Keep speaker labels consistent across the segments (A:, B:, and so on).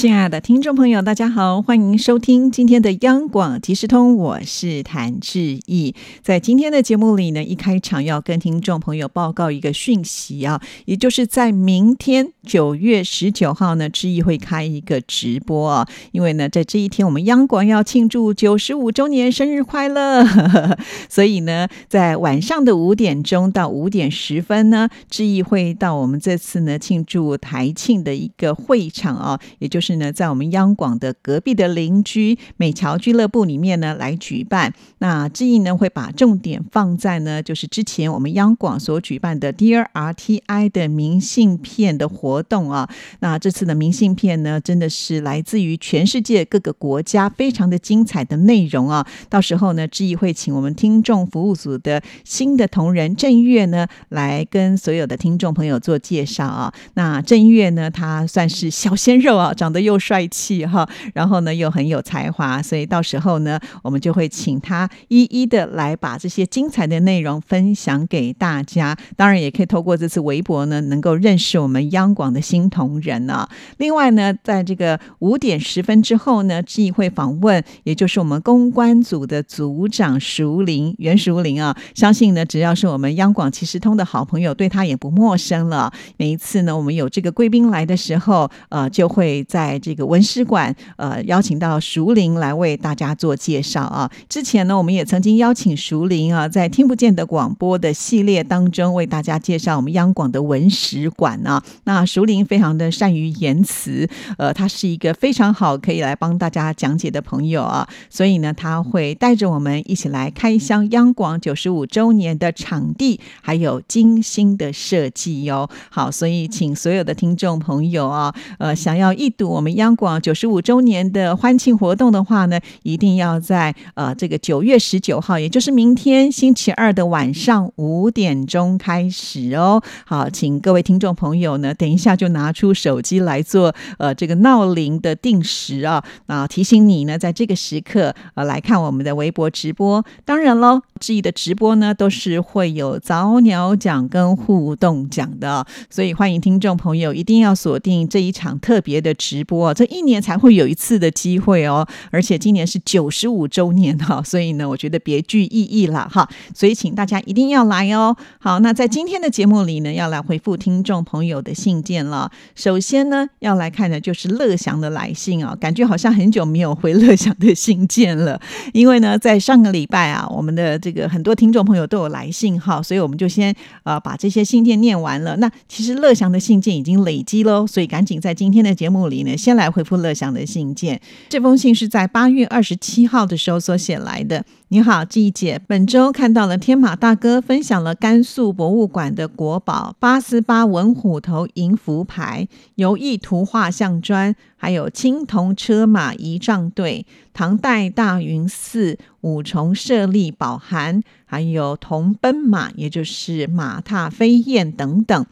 A: 亲爱的听众朋友，大家好，欢迎收听今天的央广即时通，我是谭志毅。在今天的节目里呢，一开场要跟听众朋友报告一个讯息啊，也就是在明天九月十九号呢，志毅会开一个直播啊，因为呢，在这一天我们央广要庆祝九十五周年生日快乐，所以呢，在晚上的五点钟到五点十分呢，志毅会到我们这次呢庆祝台庆的一个会场啊，也就是。是呢，在我们央广的隔壁的邻居美桥俱乐部里面呢来举办。那志毅呢会把重点放在呢，就是之前我们央广所举办的 Dear RTI 的明信片的活动啊。那这次的明信片呢，真的是来自于全世界各个国家，非常的精彩的内容啊。到时候呢，志毅会请我们听众服务组的新的同仁郑月呢，来跟所有的听众朋友做介绍啊。那郑月呢，他算是小鲜肉啊，长得。又帅气哈，然后呢又很有才华，所以到时候呢，我们就会请他一一的来把这些精彩的内容分享给大家。当然，也可以透过这次微博呢，能够认识我们央广的新同仁啊。另外呢，在这个五点十分之后呢，志毅会访问，也就是我们公关组的组长熟林袁熟林啊。相信呢，只要是我们央广其实通的好朋友，对他也不陌生了。每一次呢，我们有这个贵宾来的时候，呃，就会在在这个文史馆，呃，邀请到熟林来为大家做介绍啊。之前呢，我们也曾经邀请熟林啊，在听不见的广播的系列当中，为大家介绍我们央广的文史馆啊。那熟林非常的善于言辞，呃，他是一个非常好可以来帮大家讲解的朋友啊。所以呢，他会带着我们一起来开箱央广九十五周年的场地，还有精心的设计哟。好，所以请所有的听众朋友啊，呃，想要一睹。我们央广九十五周年的欢庆活动的话呢，一定要在呃这个九月十九号，也就是明天星期二的晚上五点钟开始哦。好，请各位听众朋友呢，等一下就拿出手机来做呃这个闹铃的定时啊啊，提醒你呢，在这个时刻呃来看我们的微博直播。当然喽，志毅的直播呢都是会有早鸟奖跟互动奖的，所以欢迎听众朋友一定要锁定这一场特别的直。播这一年才会有一次的机会哦，而且今年是九十五周年哈，所以呢，我觉得别具意义了哈，所以请大家一定要来哦。好，那在今天的节目里呢，要来回复听众朋友的信件了。首先呢，要来看的就是乐祥的来信啊，感觉好像很久没有回乐祥的信件了，因为呢，在上个礼拜啊，我们的这这个很多听众朋友都有来信哈，所以我们就先呃把这些信件念完了。那其实乐祥的信件已经累积喽，所以赶紧在今天的节目里呢。先来回复乐祥的信件，这封信是在八月二十七号的时候所写来的。你好，季姐，本周看到了天马大哥分享了甘肃博物馆的国宝八四八文虎头银符牌、游艺图画像砖，还有青铜车马仪仗队、唐代大云寺五重舍利宝函，还有铜奔马，也就是马踏飞燕等等，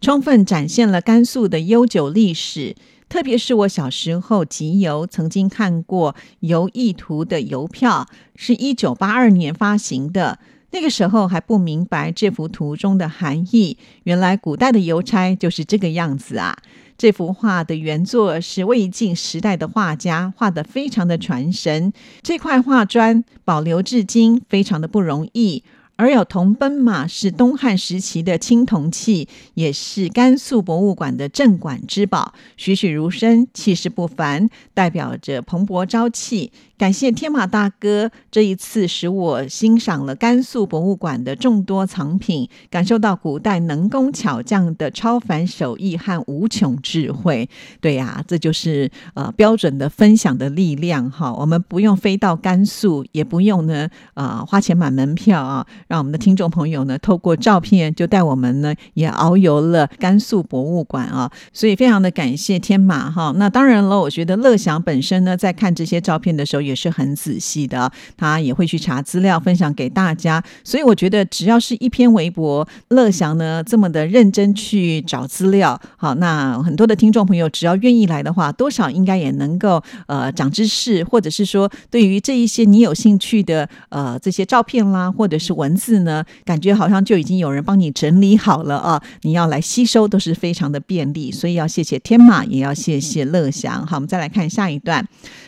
A: 充分展现了甘肃的悠久历史。特别是我小时候集邮，曾经看过邮意图的邮票，是一九八二年发行的。那个时候还不明白这幅图中的含义，原来古代的邮差就是这个样子啊！这幅画的原作是魏晋时代的画家画的，非常的传神。这块画砖保留至今，非常的不容易。而有铜奔马是东汉时期的青铜器，也是甘肃博物馆的镇馆之宝，栩栩如生，气势不凡，代表着蓬勃朝气。感谢天马大哥这一次使我欣赏了甘肃博物馆的众多藏品，感受到古代能工巧匠的超凡手艺和无穷智慧。对呀，这就是呃标准的分享的力量哈。我们不用飞到甘肃，也不用呢啊花钱买门票啊，让我们的听众朋友呢透过照片就带我们呢也遨游了甘肃博物馆啊。所以非常的感谢天马哈。那当然了，我觉得乐享本身呢在看这些照片的时候。也是很仔细的，他也会去查资料分享给大家。所以我觉得只要是一篇微博，乐祥呢这么的认真去找资料，好，那很多的听众朋友只要愿意来的话，多少应该也能够呃长知识，或者是说对于这一些你有兴趣的呃这些照片啦，或者是文字呢，感觉好像就已经有人帮你整理好了啊，你要来吸收都是非常的便利，所以要谢谢天马，也要谢谢乐祥。好，我们再来看下一段。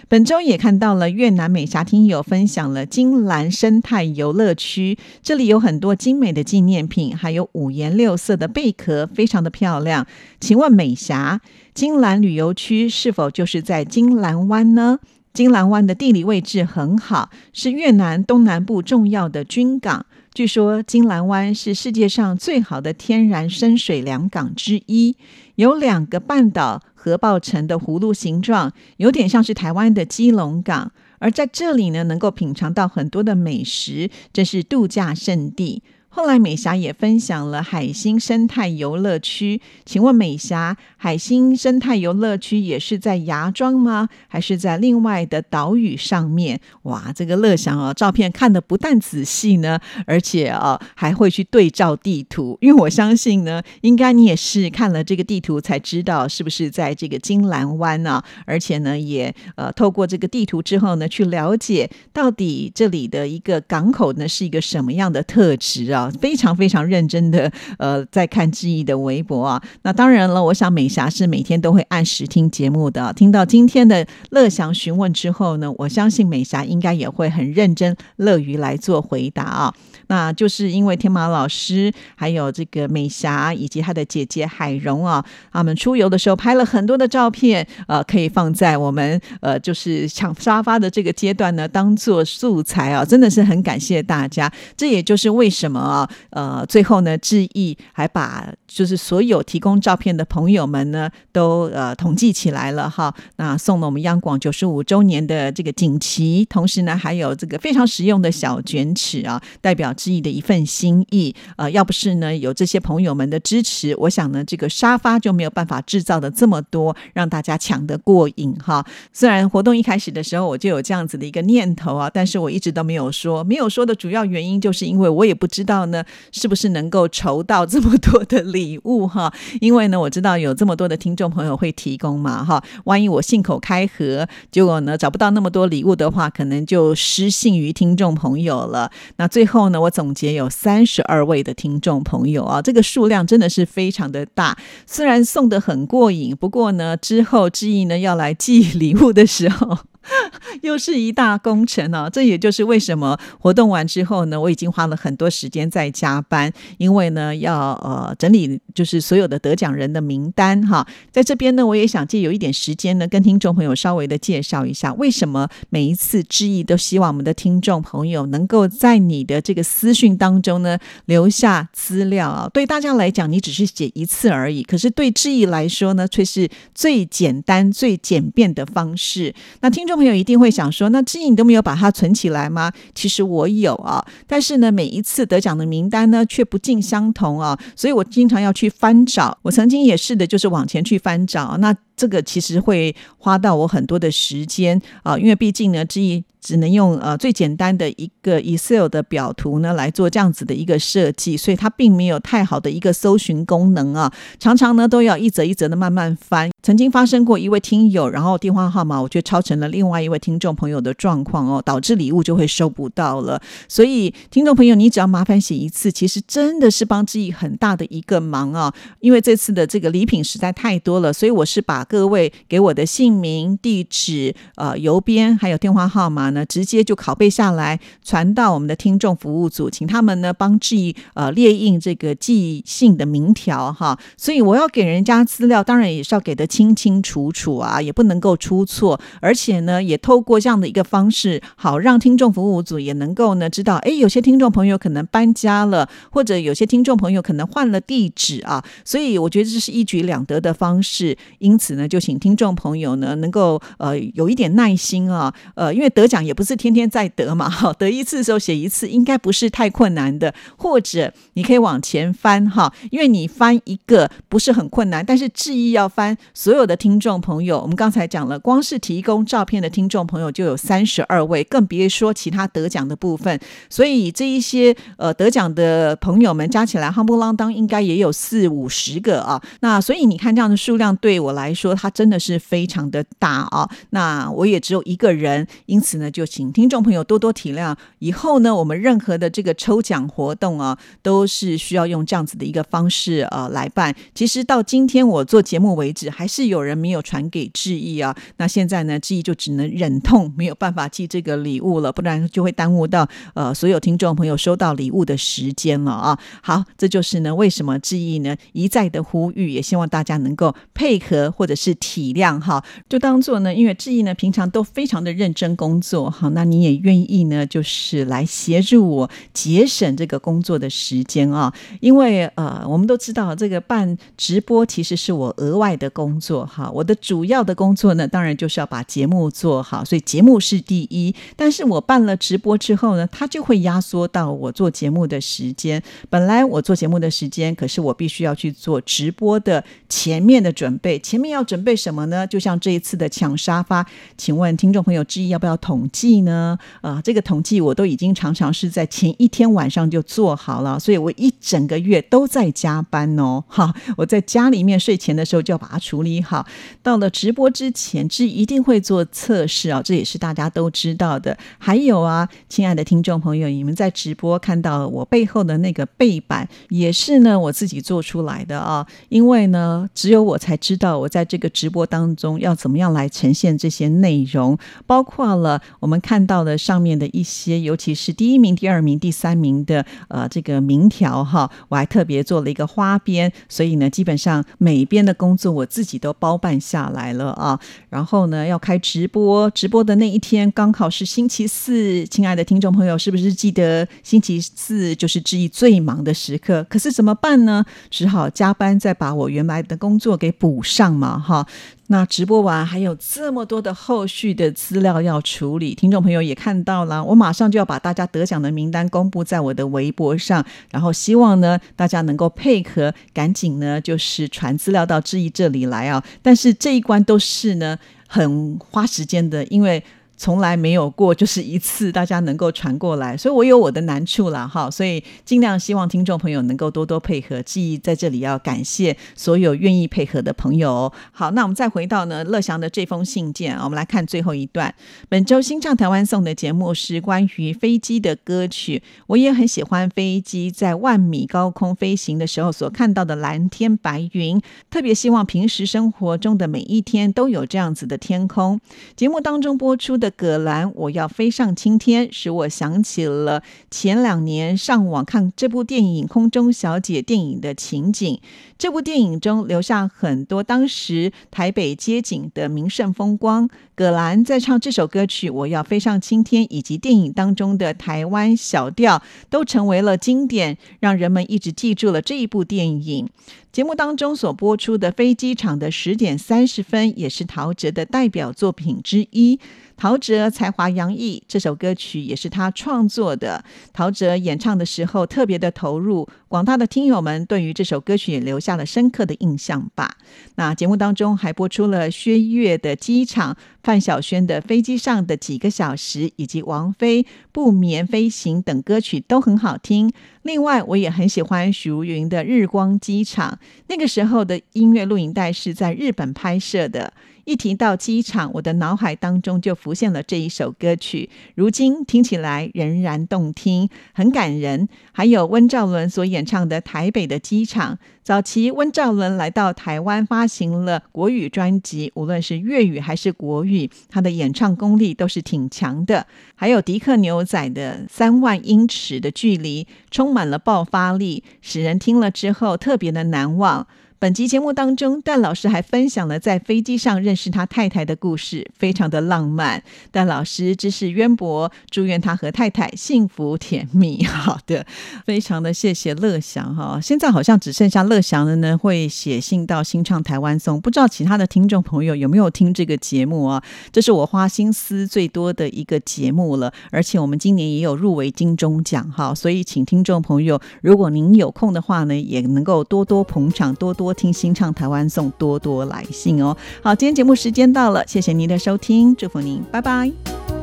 A: 本周也看到了越南美霞听友分享了金兰生态游乐区，这里有很多精美的纪念品，还有五颜六色的贝壳，非常的漂亮。请问美霞，金兰旅游区是否就是在金兰湾呢？金兰湾的地理位置很好，是越南东南部重要的军港。据说金兰湾是世界上最好的天然深水良港之一，有两个半岛合抱成的葫芦形状，有点像是台湾的基隆港。而在这里呢，能够品尝到很多的美食，这是度假胜地。后来美霞也分享了海星生态游乐区，请问美霞，海星生态游乐区也是在芽庄吗？还是在另外的岛屿上面？哇，这个乐享哦，照片看的不但仔细呢，而且哦还会去对照地图，因为我相信呢，应该你也是看了这个地图才知道是不是在这个金兰湾啊？而且呢，也呃透过这个地图之后呢，去了解到底这里的一个港口呢是一个什么样的特质啊？非常非常认真的，呃，在看志毅的微博啊。那当然了，我想美霞是每天都会按时听节目的。听到今天的乐祥询问之后呢，我相信美霞应该也会很认真、乐于来做回答啊。那就是因为天马老师还有这个美霞以及她的姐姐海蓉啊，他们出游的时候拍了很多的照片，呃，可以放在我们呃就是抢沙发的这个阶段呢，当做素材啊。真的是很感谢大家，这也就是为什么啊，呃，最后呢，志毅还把就是所有提供照片的朋友们呢，都呃统计起来了哈。那送了我们央广九十五周年的这个锦旗，同时呢，还有这个非常实用的小卷尺啊，代表。之意的一份心意，呃，要不是呢有这些朋友们的支持，我想呢这个沙发就没有办法制造的这么多，让大家抢得过瘾哈。虽然活动一开始的时候我就有这样子的一个念头啊，但是我一直都没有说，没有说的主要原因就是因为我也不知道呢是不是能够筹到这么多的礼物哈。因为呢我知道有这么多的听众朋友会提供嘛哈，万一我信口开河，结果呢找不到那么多礼物的话，可能就失信于听众朋友了。那最后呢我。总结有三十二位的听众朋友啊，这个数量真的是非常的大。虽然送的很过瘾，不过呢，之后志毅呢要来寄礼物的时候。又是一大工程啊！这也就是为什么活动完之后呢，我已经花了很多时间在加班，因为呢要呃整理就是所有的得奖人的名单哈。在这边呢，我也想借有一点时间呢，跟听众朋友稍微的介绍一下，为什么每一次致意都希望我们的听众朋友能够在你的这个私讯当中呢留下资料啊。对大家来讲，你只是写一次而已，可是对致意来说呢，却是最简单、最简便的方式。那听众。朋友一定会想说，那志毅你都没有把它存起来吗？其实我有啊，但是呢，每一次得奖的名单呢却不尽相同啊，所以我经常要去翻找。我曾经也试的就是往前去翻找，那这个其实会花到我很多的时间啊，因为毕竟呢，志毅。只能用呃最简单的一个 Excel 的表图呢来做这样子的一个设计，所以它并没有太好的一个搜寻功能啊，常常呢都要一则一则的慢慢翻。曾经发生过一位听友，然后电话号码我却抄成了另外一位听众朋友的状况哦，导致礼物就会收不到了。所以听众朋友，你只要麻烦写一次，其实真的是帮自己很大的一个忙啊。因为这次的这个礼品实在太多了，所以我是把各位给我的姓名、地址、呃邮编还有电话号码。呢，直接就拷贝下来，传到我们的听众服务组，请他们呢帮寄呃列印这个寄信的名条哈。所以我要给人家资料，当然也是要给的清清楚楚啊，也不能够出错。而且呢，也透过这样的一个方式，好让听众服务组也能够呢知道，哎，有些听众朋友可能搬家了，或者有些听众朋友可能换了地址啊。所以我觉得这是一举两得的方式。因此呢，就请听众朋友呢能够呃有一点耐心啊，呃，因为得奖也不是天天在得嘛，哈，得一次的时候写一次，应该不是太困难的，或者你可以往前翻哈，因为你翻一个不是很困难，但是质疑要翻所有的听众朋友，我们刚才讲了，光是提供照片的听众朋友就有三十二位，更别说其他得奖的部分，所以这一些呃得奖的朋友们加起来，夯不啷当应该也有四五十个啊，那所以你看这样的数量对我来说，说它真的是非常的大啊，那我也只有一个人，因此呢，就请听众朋友多多体谅，以后呢，我们任何的这个抽奖活动啊，都是需要用这样子的一个方式呃来办。其实到今天我做节目为止，还是有人没有传给志毅啊，那现在呢，志毅就只能忍痛没有办法寄这个礼物了，不然就会耽误到呃所有听众朋友收到礼物的时间了啊。好，这就是呢为什么志毅呢一再的呼吁，也希望大家能够配合或者是体谅哈，就当做呢，因为志毅呢平常都非常的认真工作，好，那你也愿意呢，就是来协助我节省这个工作的时间啊，因为呃我们都知道这个办直播其实是我额外的工作哈，我的主要的工作呢，当然就是要把节目做好，所以节目是第一。但是我办了直播之后呢，它就会压缩到我做节目的时间。本来我做节目的时间，可是我必须要去做直播的前面的准备。前面要要准备什么呢？就像这一次的抢沙发，请问听众朋友之一要不要统计呢？啊，这个统计我都已经常常是在前一天晚上就做好了，所以我一整个月都在加班哦。哈，我在家里面睡前的时候就要把它处理好。到了直播之前，之一定会做测试啊，这也是大家都知道的。还有啊，亲爱的听众朋友，你们在直播看到我背后的那个背板，也是呢我自己做出来的啊。因为呢，只有我才知道我在这个直播当中要怎么样来呈现这些内容，包括了我们看到的上面的一些，尤其是第一名、第二名、第三名的呃这个名条哈，我还特别做了一个花边，所以呢，基本上每边的工作我自己都包办下来了啊。然后呢，要开直播，直播的那一天刚好是星期四，亲爱的听众朋友，是不是记得星期四就是志毅最忙的时刻？可是怎么办呢？只好加班再把我原来的工作给补上嘛，哈。那直播完还有这么多的后续的资料要处理，听众朋友也看到了，我马上就要把大家得奖的名单公布在我的微博上，然后希望呢大家能够配合，赶紧呢就是传资料到志毅这里来啊。但是这一关都是呢很花时间的，因为。从来没有过，就是一次大家能够传过来，所以我有我的难处了哈，所以尽量希望听众朋友能够多多配合。记忆在这里要感谢所有愿意配合的朋友。好，那我们再回到呢乐祥的这封信件，我们来看最后一段。本周新唱台湾送的节目是关于飞机的歌曲，我也很喜欢飞机在万米高空飞行的时候所看到的蓝天白云，特别希望平时生活中的每一天都有这样子的天空。节目当中播出的。葛兰，我要飞上青天，使我想起了前两年上网看这部电影《空中小姐》电影的情景。这部电影中留下很多当时台北街景的名胜风光。葛兰在唱这首歌曲《我要飞上青天》，以及电影当中的台湾小调，都成为了经典，让人们一直记住了这一部电影。节目当中所播出的飞机场的十点三十分，也是陶喆的代表作品之一。陶喆才华洋溢，这首歌曲也是他创作的。陶喆演唱的时候特别的投入，广大的听友们对于这首歌曲也留下了深刻的印象吧。那节目当中还播出了薛岳的机场、范晓萱的飞机上的几个小时，以及王菲不眠飞行等歌曲都很好听。另外，我也很喜欢许茹芸的日光机场，那个时候的音乐录影带是在日本拍摄的。一提到机场，我的脑海当中就浮现了这一首歌曲，如今听起来仍然动听，很感人。还有温兆伦所演唱的《台北的机场》。早期温兆伦来到台湾发行了国语专辑，无论是粤语还是国语，他的演唱功力都是挺强的。还有迪克牛仔的《三万英尺的距离》，充满了爆发力，使人听了之后特别的难忘。本集节目当中，戴老师还分享了在飞机上认识他太太的故事，非常的浪漫。戴老师知识渊博，祝愿他和太太幸福甜蜜。好的，非常的谢谢乐祥哈。现在好像只剩下乐乐祥的呢会写信到新唱台湾颂，不知道其他的听众朋友有没有听这个节目啊？这是我花心思最多的一个节目了，而且我们今年也有入围金钟奖哈，所以请听众朋友，如果您有空的话呢，也能够多多捧场，多多多听新唱台湾颂，多多来信哦。好，今天节目时间到了，谢谢您的收听，祝福您，拜拜。